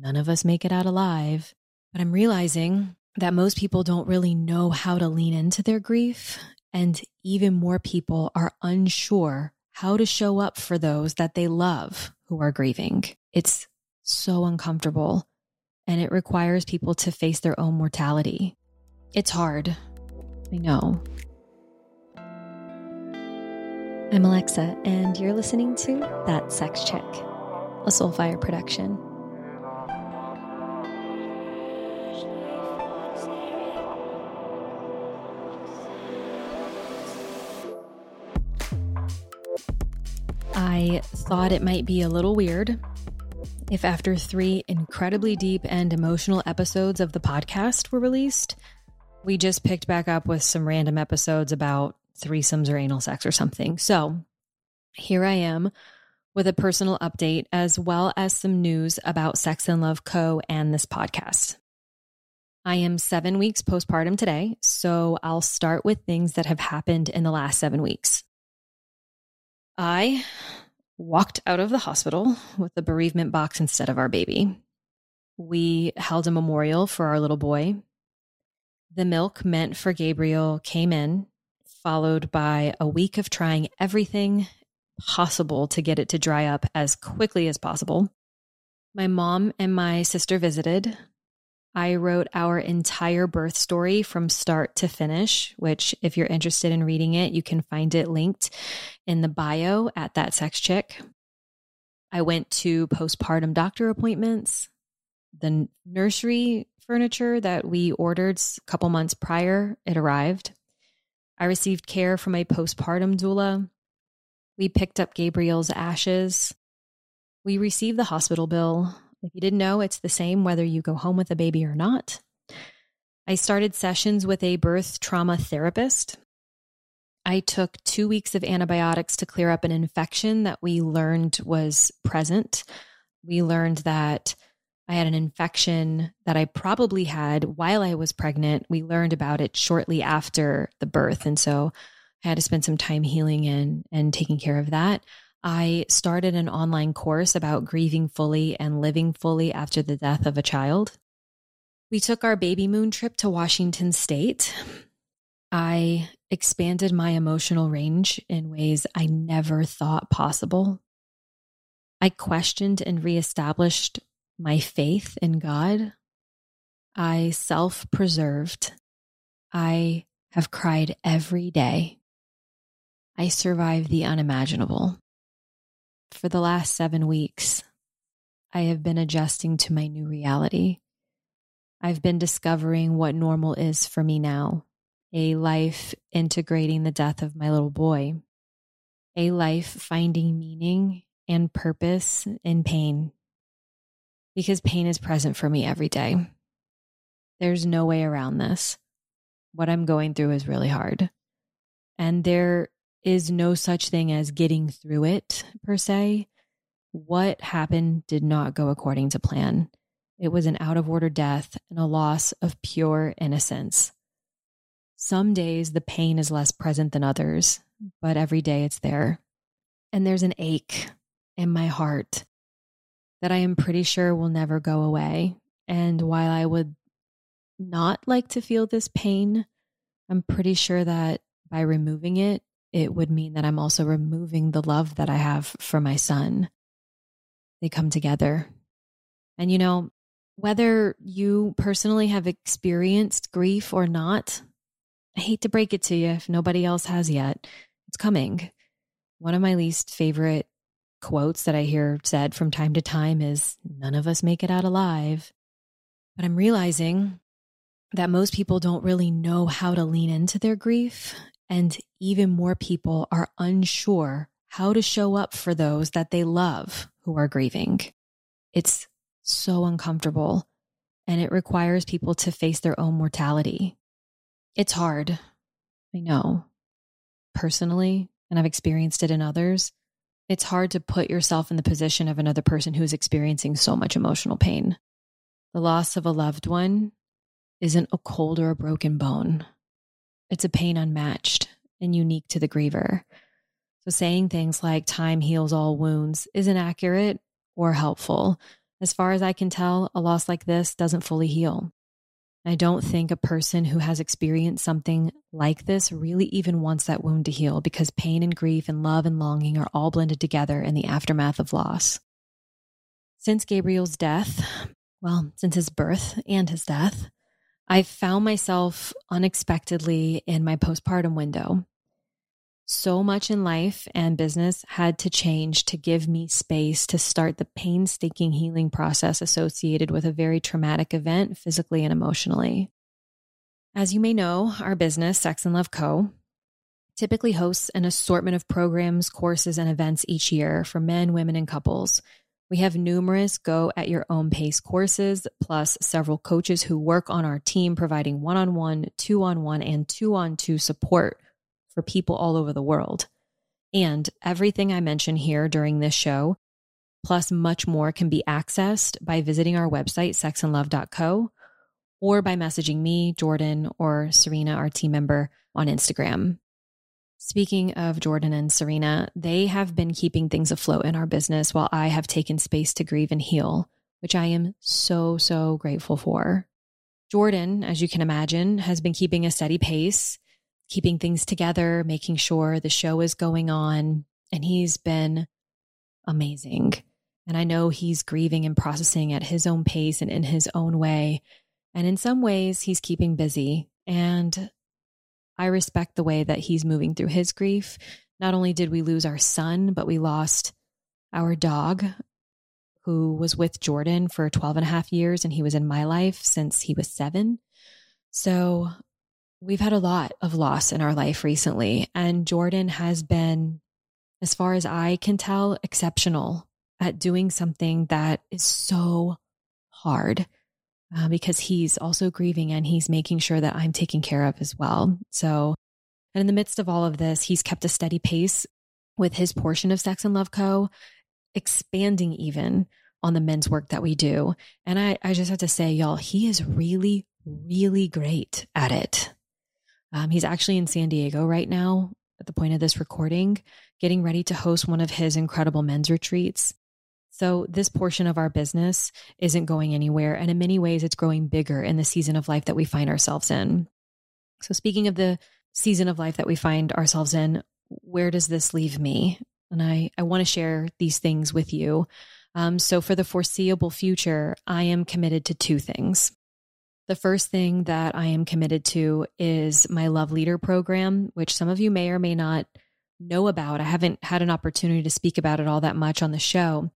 none of us make it out alive. But I'm realizing that most people don't really know how to lean into their grief. And even more people are unsure how to show up for those that they love who are grieving. It's so uncomfortable and it requires people to face their own mortality. It's hard. I know. I'm Alexa, and you're listening to That Sex Chick, a Soulfire production. I thought it might be a little weird if, after three incredibly deep and emotional episodes of the podcast were released, we just picked back up with some random episodes about threesomes or anal sex or something. So here I am with a personal update as well as some news about Sex and Love Co. and this podcast. I am seven weeks postpartum today, so I'll start with things that have happened in the last seven weeks. I walked out of the hospital with the bereavement box instead of our baby. We held a memorial for our little boy. The milk meant for Gabriel came in, followed by a week of trying everything possible to get it to dry up as quickly as possible. My mom and my sister visited. I wrote our entire birth story from start to finish, which, if you're interested in reading it, you can find it linked in the bio at That Sex Chick. I went to postpartum doctor appointments. The nursery furniture that we ordered a couple months prior, it arrived. I received care from a postpartum doula. We picked up Gabriel's ashes. We received the hospital bill. If you didn't know, it's the same whether you go home with a baby or not. I started sessions with a birth trauma therapist. I took two weeks of antibiotics to clear up an infection that we learned was present. We learned that I had an infection that I probably had while I was pregnant. We learned about it shortly after the birth. And so I had to spend some time healing and, and taking care of that. I started an online course about grieving fully and living fully after the death of a child. We took our baby moon trip to Washington State. I expanded my emotional range in ways I never thought possible. I questioned and reestablished my faith in God. I self preserved. I have cried every day. I survived the unimaginable. For the last seven weeks, I have been adjusting to my new reality. I've been discovering what normal is for me now a life integrating the death of my little boy, a life finding meaning and purpose in pain, because pain is present for me every day. There's no way around this. What I'm going through is really hard. And there is no such thing as getting through it per se. What happened did not go according to plan. It was an out of order death and a loss of pure innocence. Some days the pain is less present than others, but every day it's there. And there's an ache in my heart that I am pretty sure will never go away. And while I would not like to feel this pain, I'm pretty sure that by removing it, it would mean that I'm also removing the love that I have for my son. They come together. And you know, whether you personally have experienced grief or not, I hate to break it to you if nobody else has yet, it's coming. One of my least favorite quotes that I hear said from time to time is none of us make it out alive. But I'm realizing that most people don't really know how to lean into their grief and even more people are unsure how to show up for those that they love who are grieving. It's so uncomfortable and it requires people to face their own mortality. It's hard. I know. Personally, and I've experienced it in others, it's hard to put yourself in the position of another person who's experiencing so much emotional pain. The loss of a loved one isn't a cold or a broken bone. It's a pain unmatched and unique to the griever. So saying things like time heals all wounds isn't accurate or helpful. as far as I can tell, a loss like this doesn't fully heal. I don't think a person who has experienced something like this really even wants that wound to heal because pain and grief and love and longing are all blended together in the aftermath of loss. Since Gabriel's death, well, since his birth and his death, I found myself unexpectedly in my postpartum window. So much in life and business had to change to give me space to start the painstaking healing process associated with a very traumatic event, physically and emotionally. As you may know, our business, Sex and Love Co., typically hosts an assortment of programs, courses, and events each year for men, women, and couples. We have numerous go at your own pace courses, plus several coaches who work on our team, providing one on one, two on one, and two on two support for people all over the world. And everything I mention here during this show, plus much more, can be accessed by visiting our website, sexandlove.co, or by messaging me, Jordan, or Serena, our team member, on Instagram. Speaking of Jordan and Serena, they have been keeping things afloat in our business while I have taken space to grieve and heal, which I am so, so grateful for. Jordan, as you can imagine, has been keeping a steady pace keeping things together, making sure the show is going on. And he's been amazing. And I know he's grieving and processing at his own pace and in his own way. And in some ways, he's keeping busy. And I respect the way that he's moving through his grief. Not only did we lose our son, but we lost our dog, who was with Jordan for 12 and a half years. And he was in my life since he was seven. So we've had a lot of loss in our life recently, and Jordan has been, as far as I can tell, exceptional at doing something that is so hard uh, because he's also grieving and he's making sure that I'm taken care of as well. So, and in the midst of all of this, he's kept a steady pace with his portion of Sex and Love Co., expanding even on the men's work that we do. And I, I just have to say, y'all, he is really, really great at it. Um, he's actually in San Diego right now at the point of this recording, getting ready to host one of his incredible men's retreats. So, this portion of our business isn't going anywhere. And in many ways, it's growing bigger in the season of life that we find ourselves in. So, speaking of the season of life that we find ourselves in, where does this leave me? And I, I want to share these things with you. Um, so, for the foreseeable future, I am committed to two things. The first thing that I am committed to is my Love Leader program, which some of you may or may not know about. I haven't had an opportunity to speak about it all that much on the show.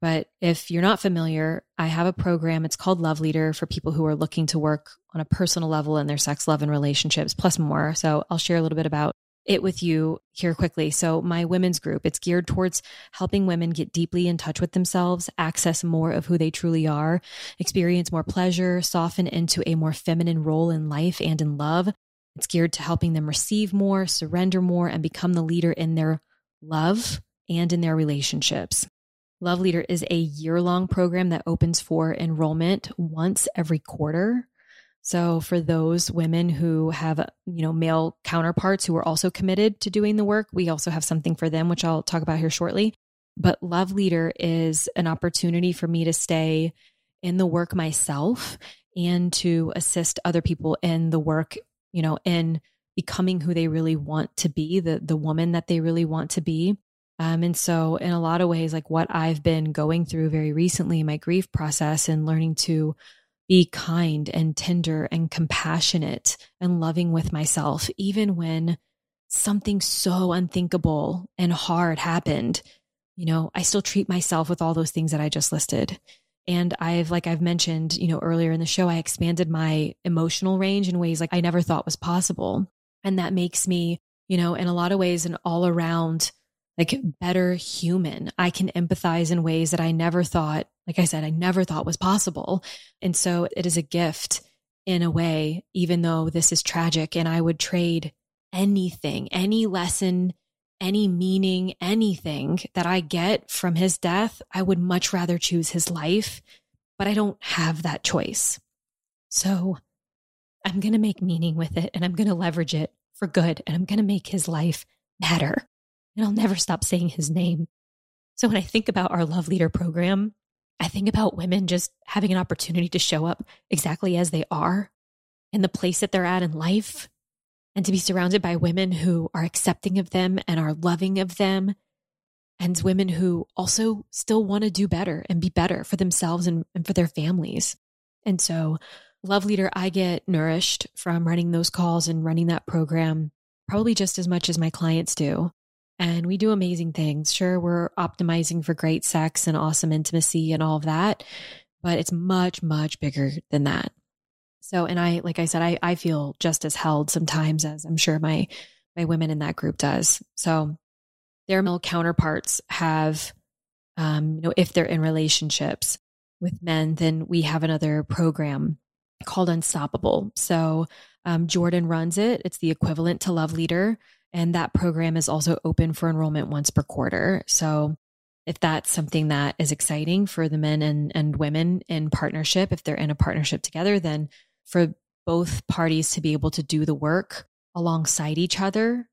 But if you're not familiar, I have a program. It's called Love Leader for people who are looking to work on a personal level in their sex, love, and relationships, plus more. So I'll share a little bit about it with you here quickly. So, my women's group, it's geared towards helping women get deeply in touch with themselves, access more of who they truly are, experience more pleasure, soften into a more feminine role in life and in love. It's geared to helping them receive more, surrender more, and become the leader in their love and in their relationships. Love Leader is a year long program that opens for enrollment once every quarter. So for those women who have, you know, male counterparts who are also committed to doing the work, we also have something for them, which I'll talk about here shortly. But Love Leader is an opportunity for me to stay in the work myself and to assist other people in the work, you know, in becoming who they really want to be, the the woman that they really want to be. Um, and so, in a lot of ways, like what I've been going through very recently, my grief process and learning to be kind and tender and compassionate and loving with myself, even when something so unthinkable and hard happened. You know, I still treat myself with all those things that I just listed. And I've, like I've mentioned, you know, earlier in the show, I expanded my emotional range in ways like I never thought was possible. And that makes me, you know, in a lot of ways, an all around like better human. I can empathize in ways that I never thought, like I said, I never thought was possible. And so it is a gift in a way, even though this is tragic. And I would trade anything, any lesson, any meaning, anything that I get from his death. I would much rather choose his life, but I don't have that choice. So I'm going to make meaning with it and I'm going to leverage it for good and I'm going to make his life matter and I'll never stop saying his name. So when I think about our Love Leader program, I think about women just having an opportunity to show up exactly as they are in the place that they're at in life and to be surrounded by women who are accepting of them and are loving of them and women who also still want to do better and be better for themselves and, and for their families. And so, Love Leader, I get nourished from running those calls and running that program probably just as much as my clients do. And we do amazing things. Sure, we're optimizing for great sex and awesome intimacy and all of that, but it's much, much bigger than that. So, and I, like I said, I, I feel just as held sometimes as I'm sure my, my women in that group does. So their male counterparts have, um, you know, if they're in relationships with men, then we have another program called Unstoppable. So um, Jordan runs it. It's the equivalent to Love Leader. And that program is also open for enrollment once per quarter. So if that's something that is exciting for the men and, and women in partnership, if they're in a partnership together, then for both parties to be able to do the work alongside each other,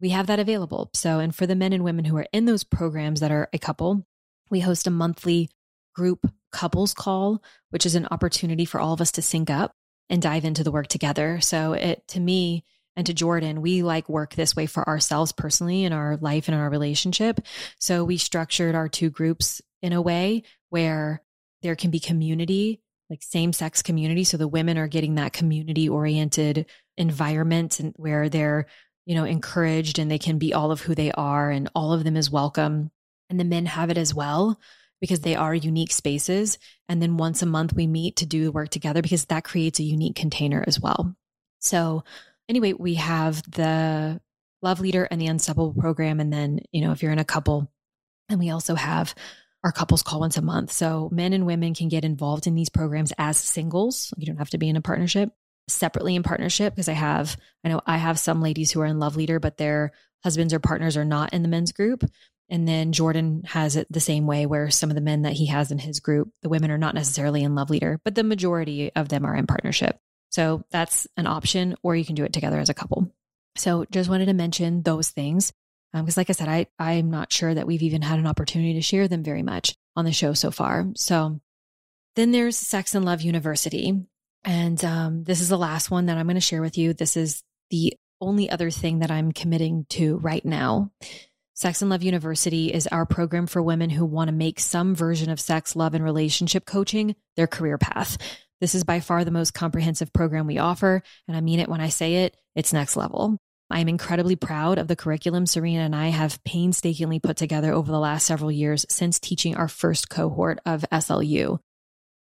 we have that available. So, and for the men and women who are in those programs that are a couple, we host a monthly group couples call, which is an opportunity for all of us to sync up and dive into the work together. So, it to me, and to Jordan, we like work this way for ourselves personally in our life and in our relationship. So we structured our two groups in a way where there can be community like same sex community. So the women are getting that community oriented environment and where they're, you know, encouraged and they can be all of who they are and all of them is welcome. And the men have it as well because they are unique spaces. And then once a month we meet to do the work together because that creates a unique container as well. So anyway, we have the Love Leader and the Unstoppable program. And then, you know, if you're in a couple, and we also have our couples call once a month. So men and women can get involved in these programs as singles. You don't have to be in a partnership separately in partnership because I have, I know I have some ladies who are in Love Leader, but their husbands or partners are not in the men's group. And then Jordan has it the same way where some of the men that he has in his group, the women are not necessarily in Love Leader, but the majority of them are in partnership. So that's an option, or you can do it together as a couple. So just wanted to mention those things because um, like i said i i'm not sure that we've even had an opportunity to share them very much on the show so far. So then there's sex and love university. And um, this is the last one that i'm going to share with you. This is the only other thing that i'm committing to right now. Sex and love university is our program for women who want to make some version of sex love and relationship coaching their career path this is by far the most comprehensive program we offer and i mean it when i say it it's next level I'm incredibly proud of the curriculum Serena and I have painstakingly put together over the last several years since teaching our first cohort of SLU.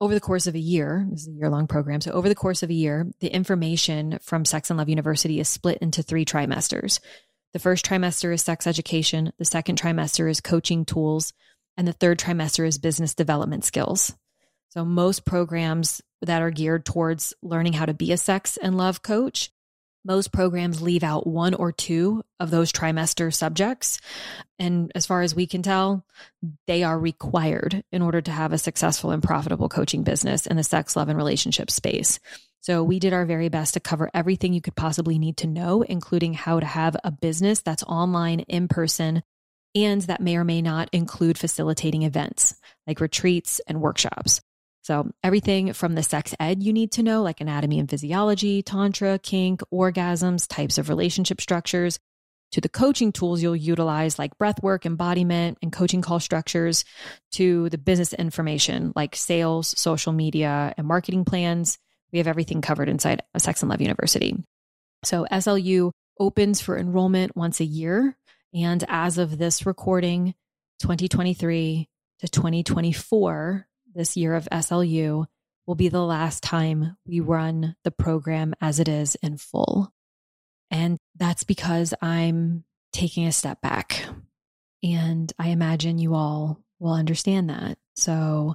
Over the course of a year, this is a year long program. So, over the course of a year, the information from Sex and Love University is split into three trimesters. The first trimester is sex education, the second trimester is coaching tools, and the third trimester is business development skills. So, most programs that are geared towards learning how to be a sex and love coach most programs leave out one or two of those trimester subjects. And as far as we can tell, they are required in order to have a successful and profitable coaching business in the sex, love, and relationship space. So we did our very best to cover everything you could possibly need to know, including how to have a business that's online, in person, and that may or may not include facilitating events like retreats and workshops. So, everything from the sex ed you need to know, like anatomy and physiology, tantra, kink, orgasms, types of relationship structures, to the coaching tools you'll utilize, like breath work, embodiment, and coaching call structures, to the business information, like sales, social media, and marketing plans. We have everything covered inside of Sex and Love University. So, SLU opens for enrollment once a year. And as of this recording, 2023 to 2024, this year of SLU will be the last time we run the program as it is in full. And that's because I'm taking a step back. And I imagine you all will understand that. So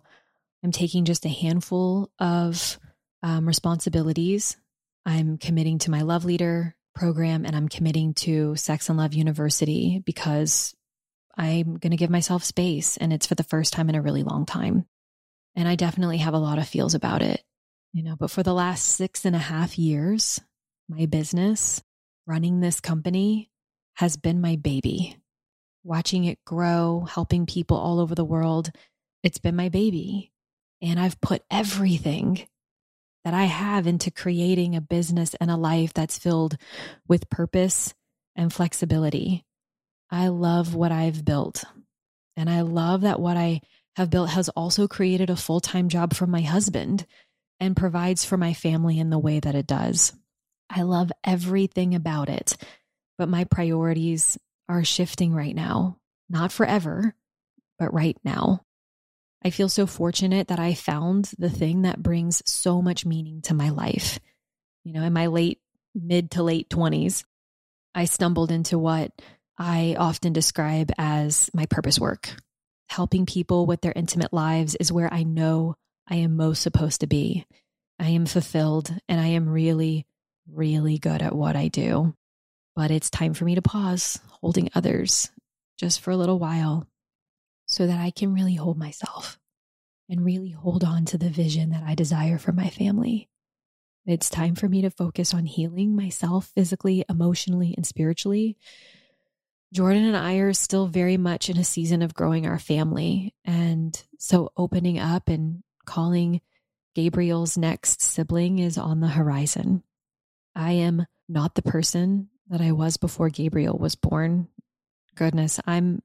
I'm taking just a handful of um, responsibilities. I'm committing to my Love Leader program and I'm committing to Sex and Love University because I'm going to give myself space. And it's for the first time in a really long time. And I definitely have a lot of feels about it, you know, but for the last six and a half years, my business, running this company, has been my baby. Watching it grow, helping people all over the world, It's been my baby. And I've put everything that I have into creating a business and a life that's filled with purpose and flexibility. I love what I've built. And I love that what I have built has also created a full time job for my husband and provides for my family in the way that it does. I love everything about it, but my priorities are shifting right now, not forever, but right now. I feel so fortunate that I found the thing that brings so much meaning to my life. You know, in my late, mid to late 20s, I stumbled into what I often describe as my purpose work. Helping people with their intimate lives is where I know I am most supposed to be. I am fulfilled and I am really, really good at what I do. But it's time for me to pause holding others just for a little while so that I can really hold myself and really hold on to the vision that I desire for my family. It's time for me to focus on healing myself physically, emotionally, and spiritually. Jordan and I are still very much in a season of growing our family. And so opening up and calling Gabriel's next sibling is on the horizon. I am not the person that I was before Gabriel was born. Goodness, I'm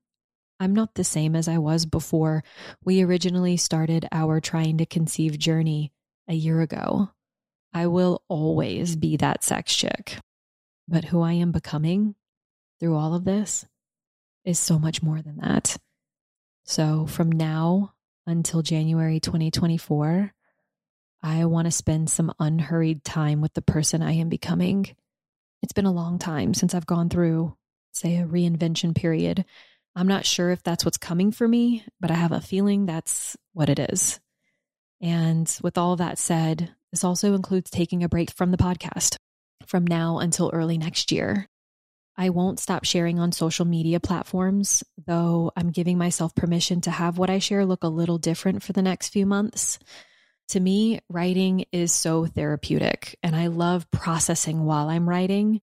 I'm not the same as I was before we originally started our trying to conceive journey a year ago. I will always be that sex chick. But who I am becoming through all of this is so much more than that. So from now until January 2024, I want to spend some unhurried time with the person I am becoming. It's been a long time since I've gone through, say, a reinvention period I'm not sure if that's what's coming for me, but I have a feeling that's what it is. And with all that said, this also includes taking a break from the podcast from now until early next year. I won't stop sharing on social media platforms, though I'm giving myself permission to have what I share look a little different for the next few months. To me, writing is so therapeutic, and I love processing while I'm writing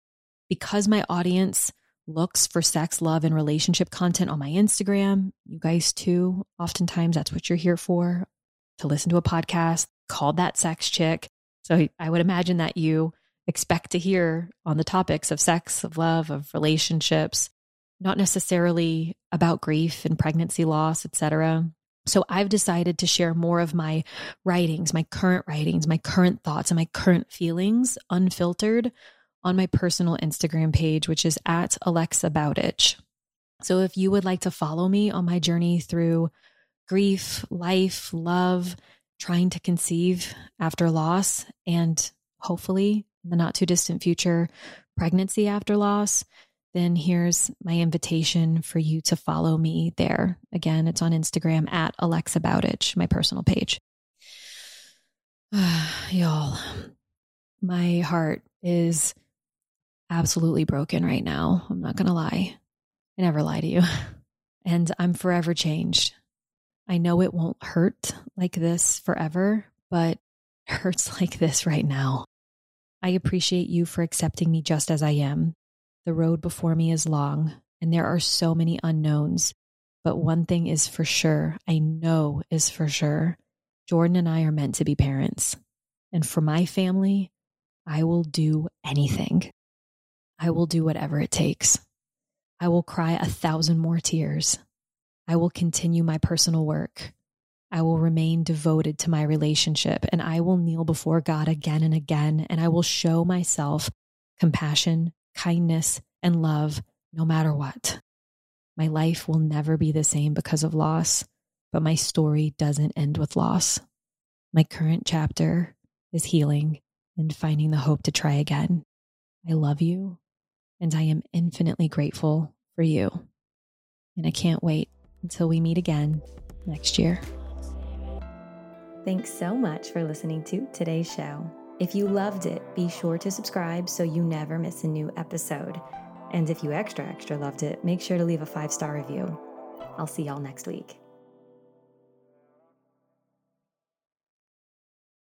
because my audience looks for sex, love, and relationship content on my Instagram. You guys too. Oftentimes that's what you're here for to listen to a podcast called That Sex Chick. So I would imagine that you expect to hear on the topics of sex, of love, of relationships, not necessarily about grief and pregnancy loss, etc. So I've decided to share more of my writings, my current writings, my current thoughts, and my current feelings unfiltered on my personal Instagram page, which is at Alexa Bowditch. So if you would like to follow me on my journey through grief, life, love, trying to conceive after loss, and hopefully in the not too distant future, pregnancy after loss, then here's my invitation for you to follow me there. Again, it's on Instagram at Alexa Bowditch, my personal page. Y'all, my heart is absolutely broken right now. I'm not going to lie. I never lie to you. And I'm forever changed. I know it won't hurt like this forever, but it hurts like this right now. I appreciate you for accepting me just as I am. The road before me is long, and there are so many unknowns. But one thing is for sure, I know is for sure. Jordan and I are meant to be parents. And for my family, I will do anything. I will do whatever it takes. I will cry a thousand more tears. I will continue my personal work. I will remain devoted to my relationship and I will kneel before God again and again and I will show myself compassion, kindness, and love no matter what. My life will never be the same because of loss, but my story doesn't end with loss. My current chapter is healing and finding the hope to try again. I love you and I am infinitely grateful for you. And I can't wait until we meet again next year. Thanks so much for listening to today's show. If you loved it, be sure to subscribe so you never miss a new episode. And if you extra, extra loved it, make sure to leave a five star review. I'll see y'all next week.